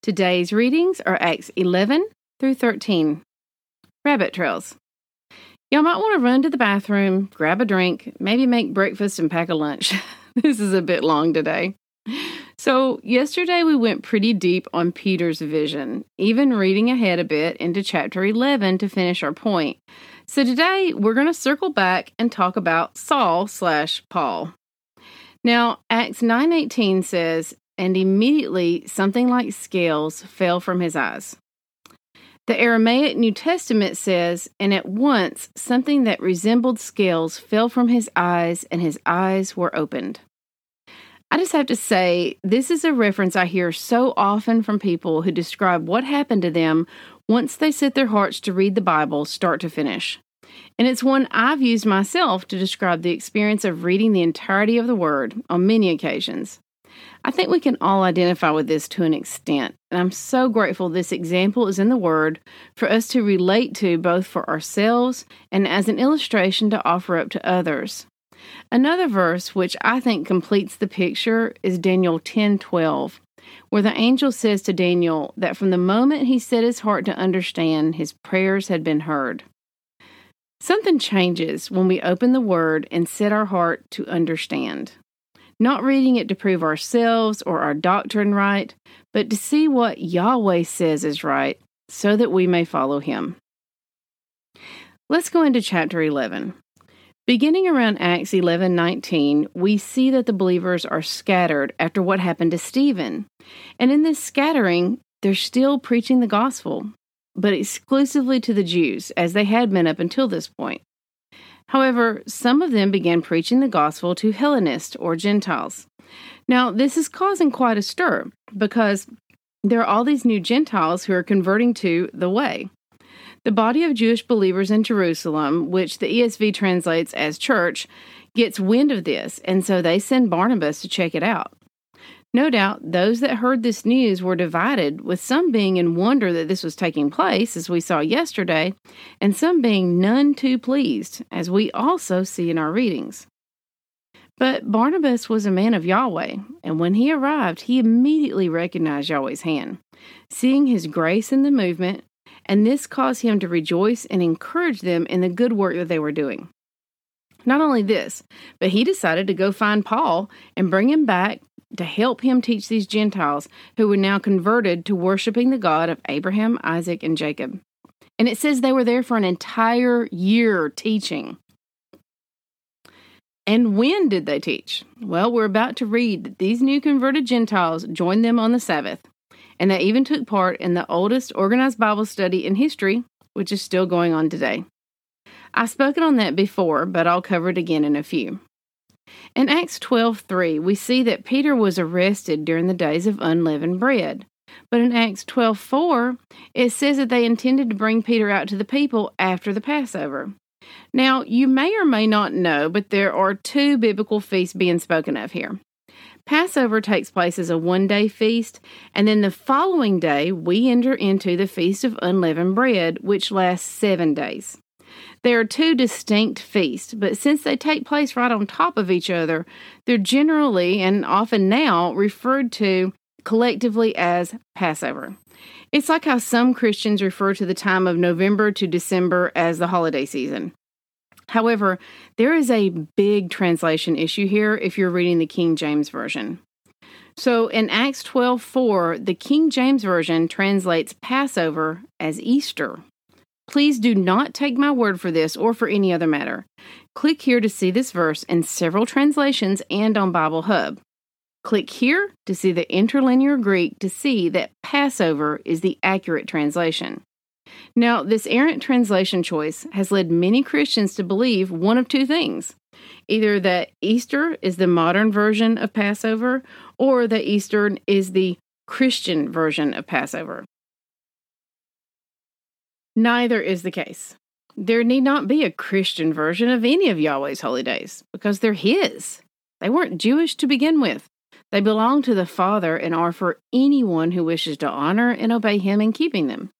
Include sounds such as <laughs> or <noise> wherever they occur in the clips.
Today's readings are Acts 11 through 13. Rabbit trails. Y'all might want to run to the bathroom, grab a drink, maybe make breakfast and pack a lunch. <laughs> this is a bit long today. So, yesterday we went pretty deep on Peter's vision, even reading ahead a bit into chapter 11 to finish our point. So, today we're going to circle back and talk about Saul slash Paul. Now, Acts 9:18 says, "And immediately something like scales fell from his eyes." The Aramaic New Testament says, "And at once something that resembled scales fell from his eyes, and his eyes were opened." I just have to say, this is a reference I hear so often from people who describe what happened to them once they set their hearts to read the Bible start to finish. And it's one I've used myself to describe the experience of reading the entirety of the Word on many occasions. I think we can all identify with this to an extent, and I'm so grateful this example is in the Word for us to relate to both for ourselves and as an illustration to offer up to others. Another verse which I think completes the picture is Daniel 10:12, where the angel says to Daniel that from the moment he set his heart to understand, his prayers had been heard. Something changes when we open the word and set our heart to understand. Not reading it to prove ourselves or our doctrine right, but to see what Yahweh says is right so that we may follow him. Let's go into chapter 11. Beginning around Acts 11:19, we see that the believers are scattered after what happened to Stephen. And in this scattering, they're still preaching the gospel, but exclusively to the Jews, as they had been up until this point. However, some of them began preaching the gospel to Hellenists or Gentiles. Now, this is causing quite a stir because there are all these new Gentiles who are converting to the way. The body of Jewish believers in Jerusalem, which the ESV translates as church, gets wind of this, and so they send Barnabas to check it out. No doubt those that heard this news were divided, with some being in wonder that this was taking place, as we saw yesterday, and some being none too pleased, as we also see in our readings. But Barnabas was a man of Yahweh, and when he arrived, he immediately recognized Yahweh's hand. Seeing his grace in the movement, and this caused him to rejoice and encourage them in the good work that they were doing. Not only this, but he decided to go find Paul and bring him back to help him teach these Gentiles who were now converted to worshiping the God of Abraham, Isaac, and Jacob. And it says they were there for an entire year teaching. And when did they teach? Well, we're about to read that these new converted Gentiles joined them on the Sabbath and they even took part in the oldest organized Bible study in history, which is still going on today. I've spoken on that before, but I'll cover it again in a few. In Acts 12:3, we see that Peter was arrested during the days of unleavened bread. But in Acts 12:4, it says that they intended to bring Peter out to the people after the Passover. Now, you may or may not know, but there are two biblical feasts being spoken of here. Passover takes place as a one day feast, and then the following day we enter into the Feast of Unleavened Bread, which lasts seven days. There are two distinct feasts, but since they take place right on top of each other, they're generally and often now referred to collectively as Passover. It's like how some Christians refer to the time of November to December as the holiday season. However, there is a big translation issue here if you're reading the King James Version. So in Acts 12:4, the King James Version translates Passover as Easter. Please do not take my word for this or for any other matter. Click here to see this verse in several translations and on Bible Hub. Click here to see the interlinear Greek to see that Passover is the accurate translation. Now, this errant translation choice has led many Christians to believe one of two things either that Easter is the modern version of Passover, or that Easter is the Christian version of Passover. Neither is the case. There need not be a Christian version of any of Yahweh's holy days because they're His. They weren't Jewish to begin with. They belong to the Father and are for anyone who wishes to honor and obey Him in keeping them.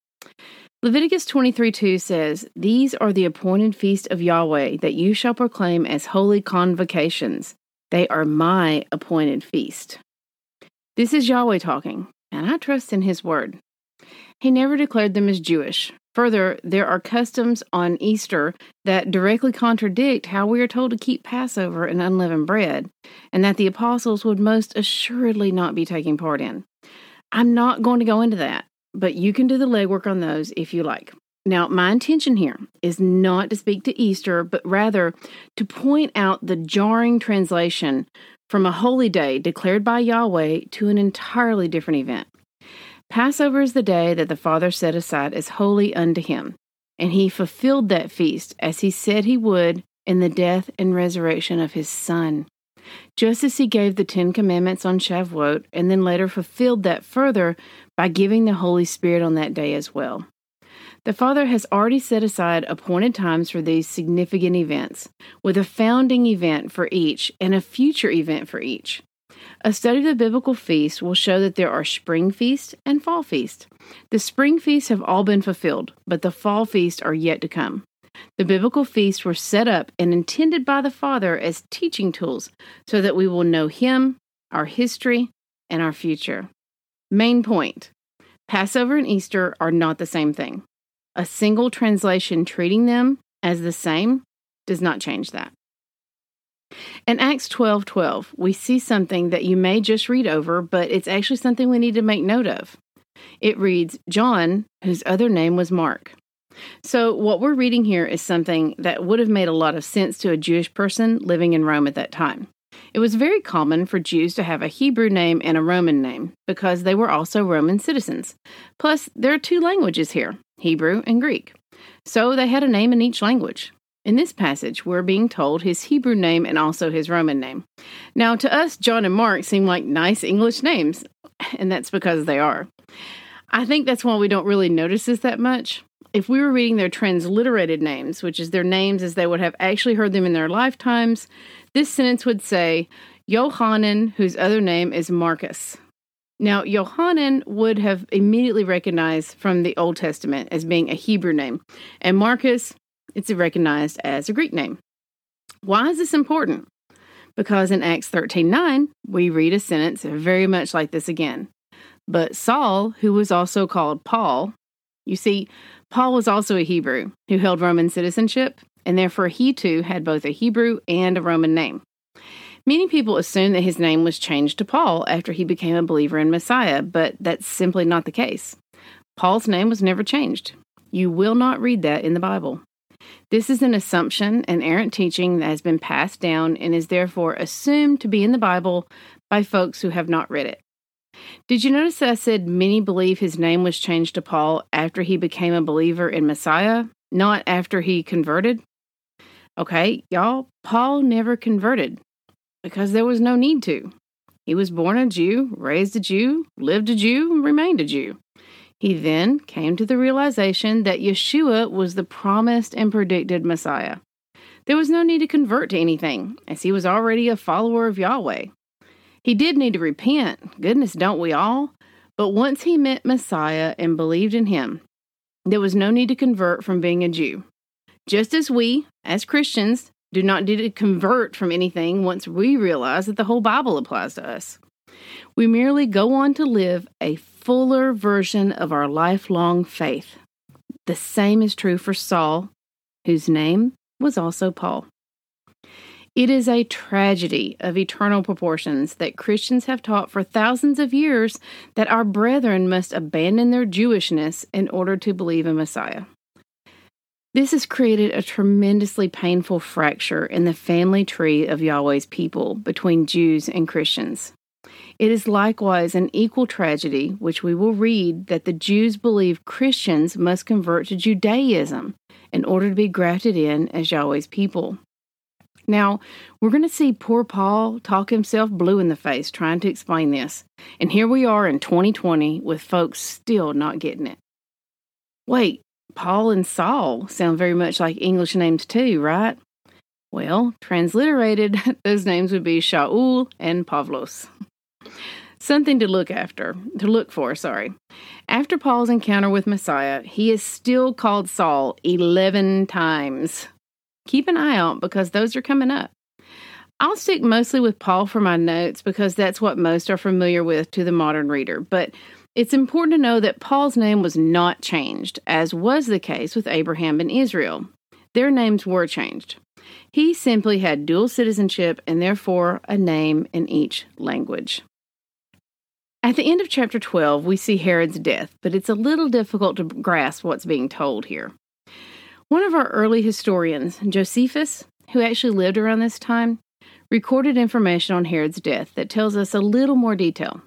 Leviticus 23 2 says, These are the appointed feast of Yahweh that you shall proclaim as holy convocations. They are my appointed feast. This is Yahweh talking, and I trust in His word. He never declared them as Jewish. Further, there are customs on Easter that directly contradict how we are told to keep Passover and unleavened bread, and that the apostles would most assuredly not be taking part in. I'm not going to go into that, but you can do the legwork on those if you like. Now, my intention here is not to speak to Easter, but rather to point out the jarring translation from a holy day declared by Yahweh to an entirely different event. Passover is the day that the Father set aside as holy unto him, and he fulfilled that feast as he said he would in the death and resurrection of his Son. Just as he gave the Ten Commandments on Shavuot, and then later fulfilled that further by giving the Holy Spirit on that day as well. The Father has already set aside appointed times for these significant events, with a founding event for each and a future event for each. A study of the biblical feasts will show that there are spring feasts and fall feasts. The spring feasts have all been fulfilled, but the fall feasts are yet to come. The biblical feasts were set up and intended by the Father as teaching tools so that we will know Him, our history, and our future. Main point Passover and Easter are not the same thing. A single translation treating them as the same does not change that. In Acts 12 12, we see something that you may just read over, but it's actually something we need to make note of. It reads, John, whose other name was Mark. So, what we're reading here is something that would have made a lot of sense to a Jewish person living in Rome at that time. It was very common for Jews to have a Hebrew name and a Roman name because they were also Roman citizens. Plus, there are two languages here Hebrew and Greek. So, they had a name in each language. In this passage, we're being told his Hebrew name and also his Roman name. Now, to us, John and Mark seem like nice English names, <laughs> and that's because they are. I think that's why we don't really notice this that much. If we were reading their transliterated names, which is their names as they would have actually heard them in their lifetimes, this sentence would say, Johanan, whose other name is Marcus. Now, Johanan would have immediately recognized from the Old Testament as being a Hebrew name, and Marcus it's recognized as a Greek name. Why is this important? Because in Acts 13:9, we read a sentence very much like this again. But Saul, who was also called Paul, you see, Paul was also a Hebrew who held Roman citizenship, and therefore he too had both a Hebrew and a Roman name. Many people assume that his name was changed to Paul after he became a believer in Messiah, but that's simply not the case. Paul's name was never changed. You will not read that in the Bible. This is an assumption and errant teaching that has been passed down and is therefore assumed to be in the Bible by folks who have not read it. Did you notice that I said many believe his name was changed to Paul after he became a believer in Messiah, not after he converted? Okay, y'all, Paul never converted because there was no need to. He was born a Jew, raised a Jew, lived a Jew, and remained a Jew. He then came to the realization that Yeshua was the promised and predicted Messiah. There was no need to convert to anything, as he was already a follower of Yahweh. He did need to repent, goodness, don't we all? But once he met Messiah and believed in him, there was no need to convert from being a Jew. Just as we, as Christians, do not need to convert from anything once we realize that the whole Bible applies to us. We merely go on to live a fuller version of our lifelong faith. The same is true for Saul, whose name was also Paul. It is a tragedy of eternal proportions that Christians have taught for thousands of years that our brethren must abandon their Jewishness in order to believe in Messiah. This has created a tremendously painful fracture in the family tree of Yahweh's people between Jews and Christians. It is likewise an equal tragedy, which we will read, that the Jews believe Christians must convert to Judaism in order to be grafted in as Yahweh's people. Now, we're going to see poor Paul talk himself blue in the face trying to explain this. And here we are in 2020 with folks still not getting it. Wait, Paul and Saul sound very much like English names too, right? Well, transliterated, <laughs> those names would be Shaul and Pavlos. Something to look after, to look for, sorry. After Paul's encounter with Messiah, he is still called Saul 11 times. Keep an eye out because those are coming up. I'll stick mostly with Paul for my notes because that's what most are familiar with to the modern reader, but it's important to know that Paul's name was not changed, as was the case with Abraham and Israel. Their names were changed. He simply had dual citizenship and therefore a name in each language. At the end of chapter 12, we see Herod's death, but it's a little difficult to grasp what's being told here. One of our early historians, Josephus, who actually lived around this time, recorded information on Herod's death that tells us a little more detail.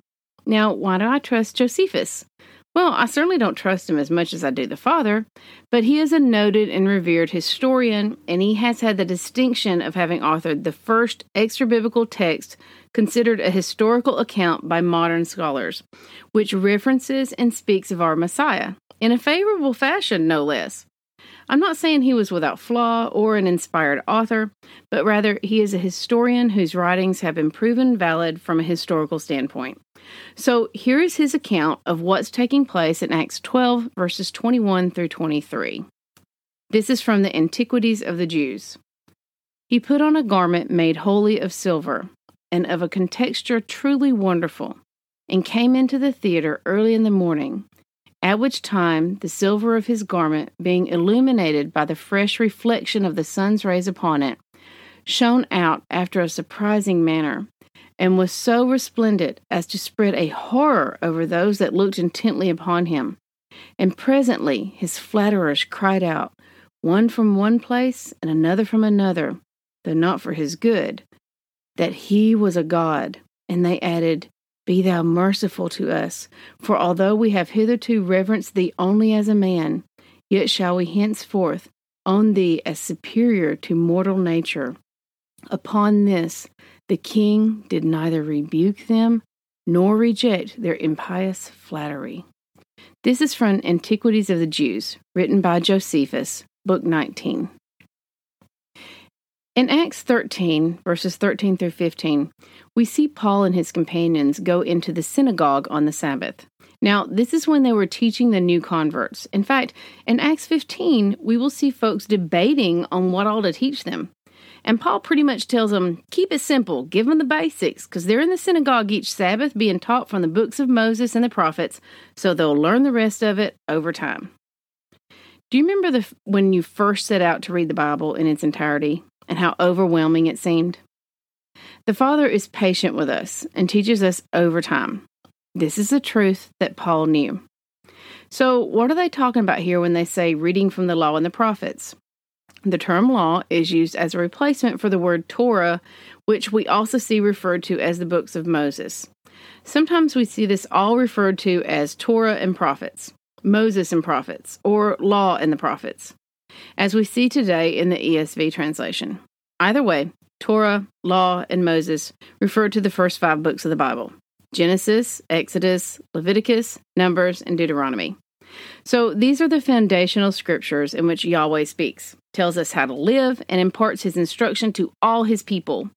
Now, why do I trust Josephus? Well, I certainly don't trust him as much as I do the father, but he is a noted and revered historian, and he has had the distinction of having authored the first extra biblical text considered a historical account by modern scholars, which references and speaks of our Messiah, in a favorable fashion, no less. I'm not saying he was without flaw or an inspired author, but rather he is a historian whose writings have been proven valid from a historical standpoint. So here is his account of what's taking place in Acts 12, verses 21 through 23. This is from the Antiquities of the Jews. He put on a garment made wholly of silver, and of a contexture truly wonderful, and came into the theater early in the morning at which time the silver of his garment, being illuminated by the fresh reflection of the sun's rays upon it, shone out after a surprising manner, and was so resplendent as to spread a horror over those that looked intently upon him. And presently his flatterers cried out, one from one place and another from another, though not for his good, that he was a god. And they added, be thou merciful to us, for although we have hitherto reverenced thee only as a man, yet shall we henceforth own thee as superior to mortal nature. Upon this, the king did neither rebuke them nor reject their impious flattery. This is from Antiquities of the Jews, written by Josephus, Book 19. In Acts 13, verses 13 through 15, we see Paul and his companions go into the synagogue on the Sabbath. Now, this is when they were teaching the new converts. In fact, in Acts 15, we will see folks debating on what all to teach them. And Paul pretty much tells them, keep it simple, give them the basics, because they're in the synagogue each Sabbath being taught from the books of Moses and the prophets, so they'll learn the rest of it over time. Do you remember the, when you first set out to read the Bible in its entirety? And how overwhelming it seemed. The Father is patient with us and teaches us over time. This is the truth that Paul knew. So, what are they talking about here when they say reading from the law and the prophets? The term law is used as a replacement for the word Torah, which we also see referred to as the books of Moses. Sometimes we see this all referred to as Torah and prophets, Moses and prophets, or law and the prophets as we see today in the ESV translation. Either way, Torah, Law, and Moses refer to the first five books of the Bible Genesis, Exodus, Leviticus, Numbers, and Deuteronomy. So these are the foundational scriptures in which Yahweh speaks, tells us how to live, and imparts his instruction to all his people.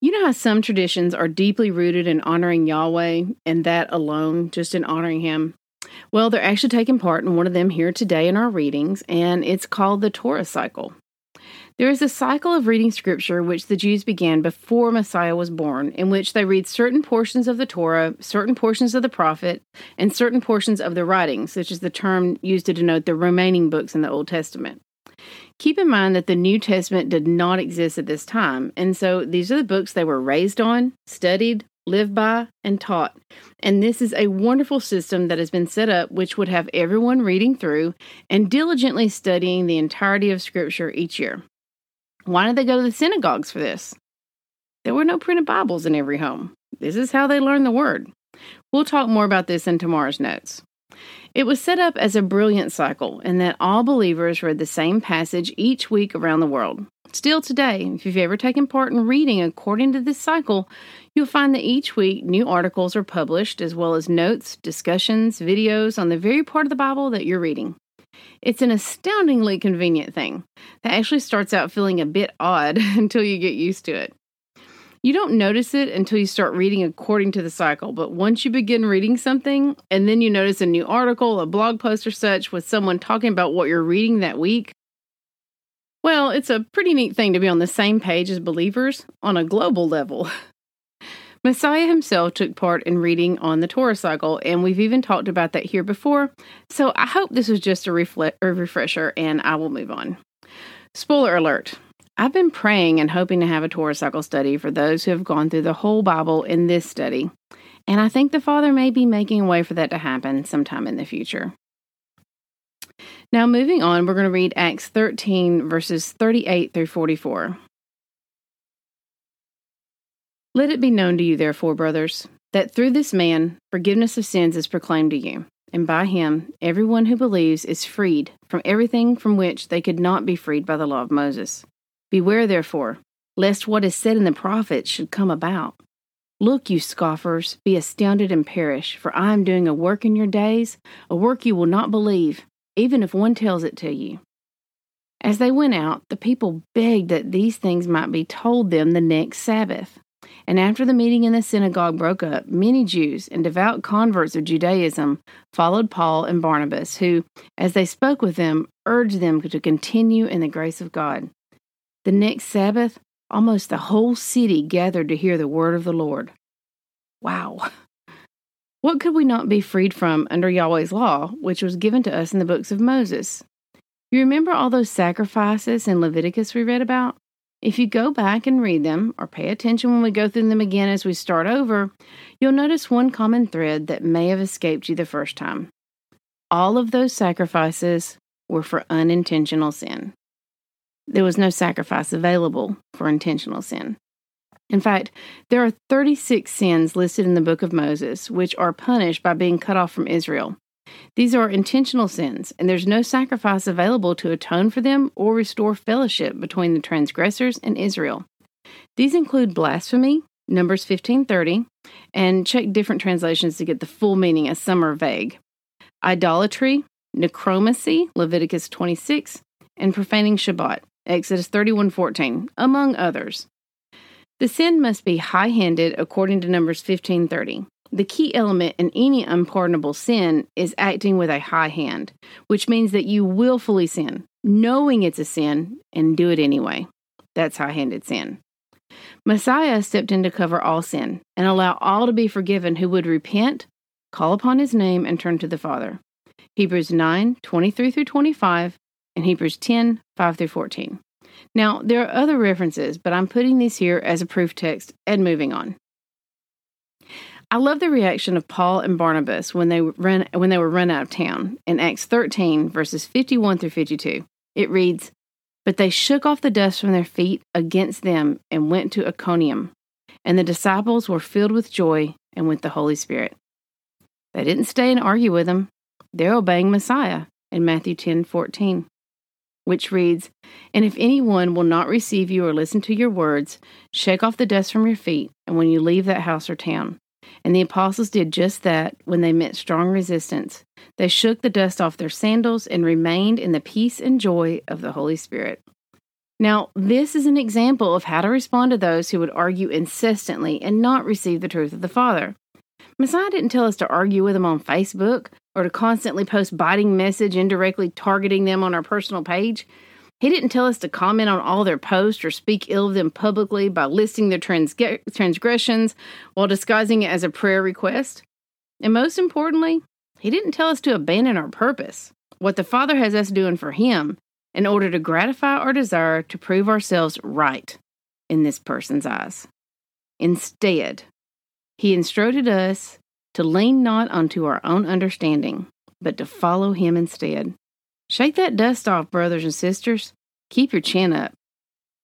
You know how some traditions are deeply rooted in honoring Yahweh and that alone, just in honoring him? Well, they're actually taking part in one of them here today in our readings, and it's called the Torah cycle. There is a cycle of reading scripture which the Jews began before Messiah was born, in which they read certain portions of the Torah, certain portions of the prophet, and certain portions of the writings, which is the term used to denote the remaining books in the Old Testament. Keep in mind that the New Testament did not exist at this time, and so these are the books they were raised on, studied, lived by, and taught. And this is a wonderful system that has been set up, which would have everyone reading through and diligently studying the entirety of Scripture each year. Why did they go to the synagogues for this? There were no printed Bibles in every home. This is how they learned the Word. We'll talk more about this in tomorrow's notes. It was set up as a brilliant cycle in that all believers read the same passage each week around the world. Still today, if you've ever taken part in reading according to this cycle, you'll find that each week new articles are published, as well as notes, discussions, videos on the very part of the Bible that you're reading. It's an astoundingly convenient thing that actually starts out feeling a bit odd <laughs> until you get used to it. You don't notice it until you start reading according to the cycle, but once you begin reading something and then you notice a new article, a blog post, or such with someone talking about what you're reading that week, well, it's a pretty neat thing to be on the same page as believers on a global level. <laughs> Messiah himself took part in reading on the Torah cycle, and we've even talked about that here before, so I hope this was just a, refle- a refresher and I will move on. Spoiler alert I've been praying and hoping to have a Torah cycle study for those who have gone through the whole Bible in this study, and I think the Father may be making a way for that to happen sometime in the future. Now, moving on, we're going to read Acts 13, verses 38 through 44. Let it be known to you, therefore, brothers, that through this man forgiveness of sins is proclaimed to you, and by him everyone who believes is freed from everything from which they could not be freed by the law of Moses. Beware, therefore, lest what is said in the prophets should come about. Look, you scoffers, be astounded and perish, for I am doing a work in your days, a work you will not believe even if one tells it to you. As they went out, the people begged that these things might be told them the next Sabbath. And after the meeting in the synagogue broke up, many Jews and devout converts of Judaism followed Paul and Barnabas, who, as they spoke with them, urged them to continue in the grace of God. The next Sabbath, almost the whole city gathered to hear the word of the Lord. Wow. <laughs> What could we not be freed from under Yahweh's law, which was given to us in the books of Moses? You remember all those sacrifices in Leviticus we read about? If you go back and read them, or pay attention when we go through them again as we start over, you'll notice one common thread that may have escaped you the first time. All of those sacrifices were for unintentional sin. There was no sacrifice available for intentional sin. In fact, there are 36 sins listed in the book of Moses, which are punished by being cut off from Israel. These are intentional sins, and there's no sacrifice available to atone for them or restore fellowship between the transgressors and Israel. These include blasphemy, Numbers 15:30, and check different translations to get the full meaning as some are vague. Idolatry, necromancy, Leviticus 26, and profaning Shabbat, Exodus 31:14, among others. The sin must be high handed according to Numbers 1530. The key element in any unpardonable sin is acting with a high hand, which means that you willfully sin, knowing it's a sin, and do it anyway. That's high handed sin. Messiah stepped in to cover all sin and allow all to be forgiven who would repent, call upon his name, and turn to the Father. Hebrews 9 23 through 25, and Hebrews 10 5 through 14. Now, there are other references, but I'm putting these here as a proof text and moving on. I love the reaction of Paul and Barnabas when they run when they were run out of town in Acts 13 verses 51 through 52. It reads, "But they shook off the dust from their feet against them and went to Iconium, and the disciples were filled with joy and with the Holy Spirit." They didn't stay and argue with them. They're obeying Messiah in Matthew 10:14 which reads, And if anyone will not receive you or listen to your words, shake off the dust from your feet, and when you leave that house or town. And the apostles did just that when they met strong resistance. They shook the dust off their sandals and remained in the peace and joy of the Holy Spirit. Now, this is an example of how to respond to those who would argue insistently and not receive the truth of the Father. Messiah didn't tell us to argue with them on Facebook or to constantly post biting message indirectly targeting them on our personal page. He didn't tell us to comment on all their posts or speak ill of them publicly by listing their transgressions while disguising it as a prayer request. And most importantly, he didn't tell us to abandon our purpose, what the Father has us doing for Him, in order to gratify our desire to prove ourselves right in this person's eyes. Instead, He instructed us to lean not unto our own understanding, but to follow him instead. Shake that dust off, brothers and sisters. Keep your chin up.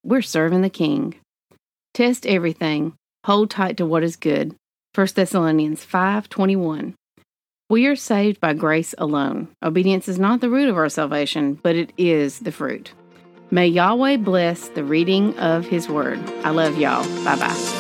We're serving the King. Test everything. Hold tight to what is good. 1 Thessalonians 5:21. We are saved by grace alone. Obedience is not the root of our salvation, but it is the fruit. May Yahweh bless the reading of His word. I love y'all. Bye bye.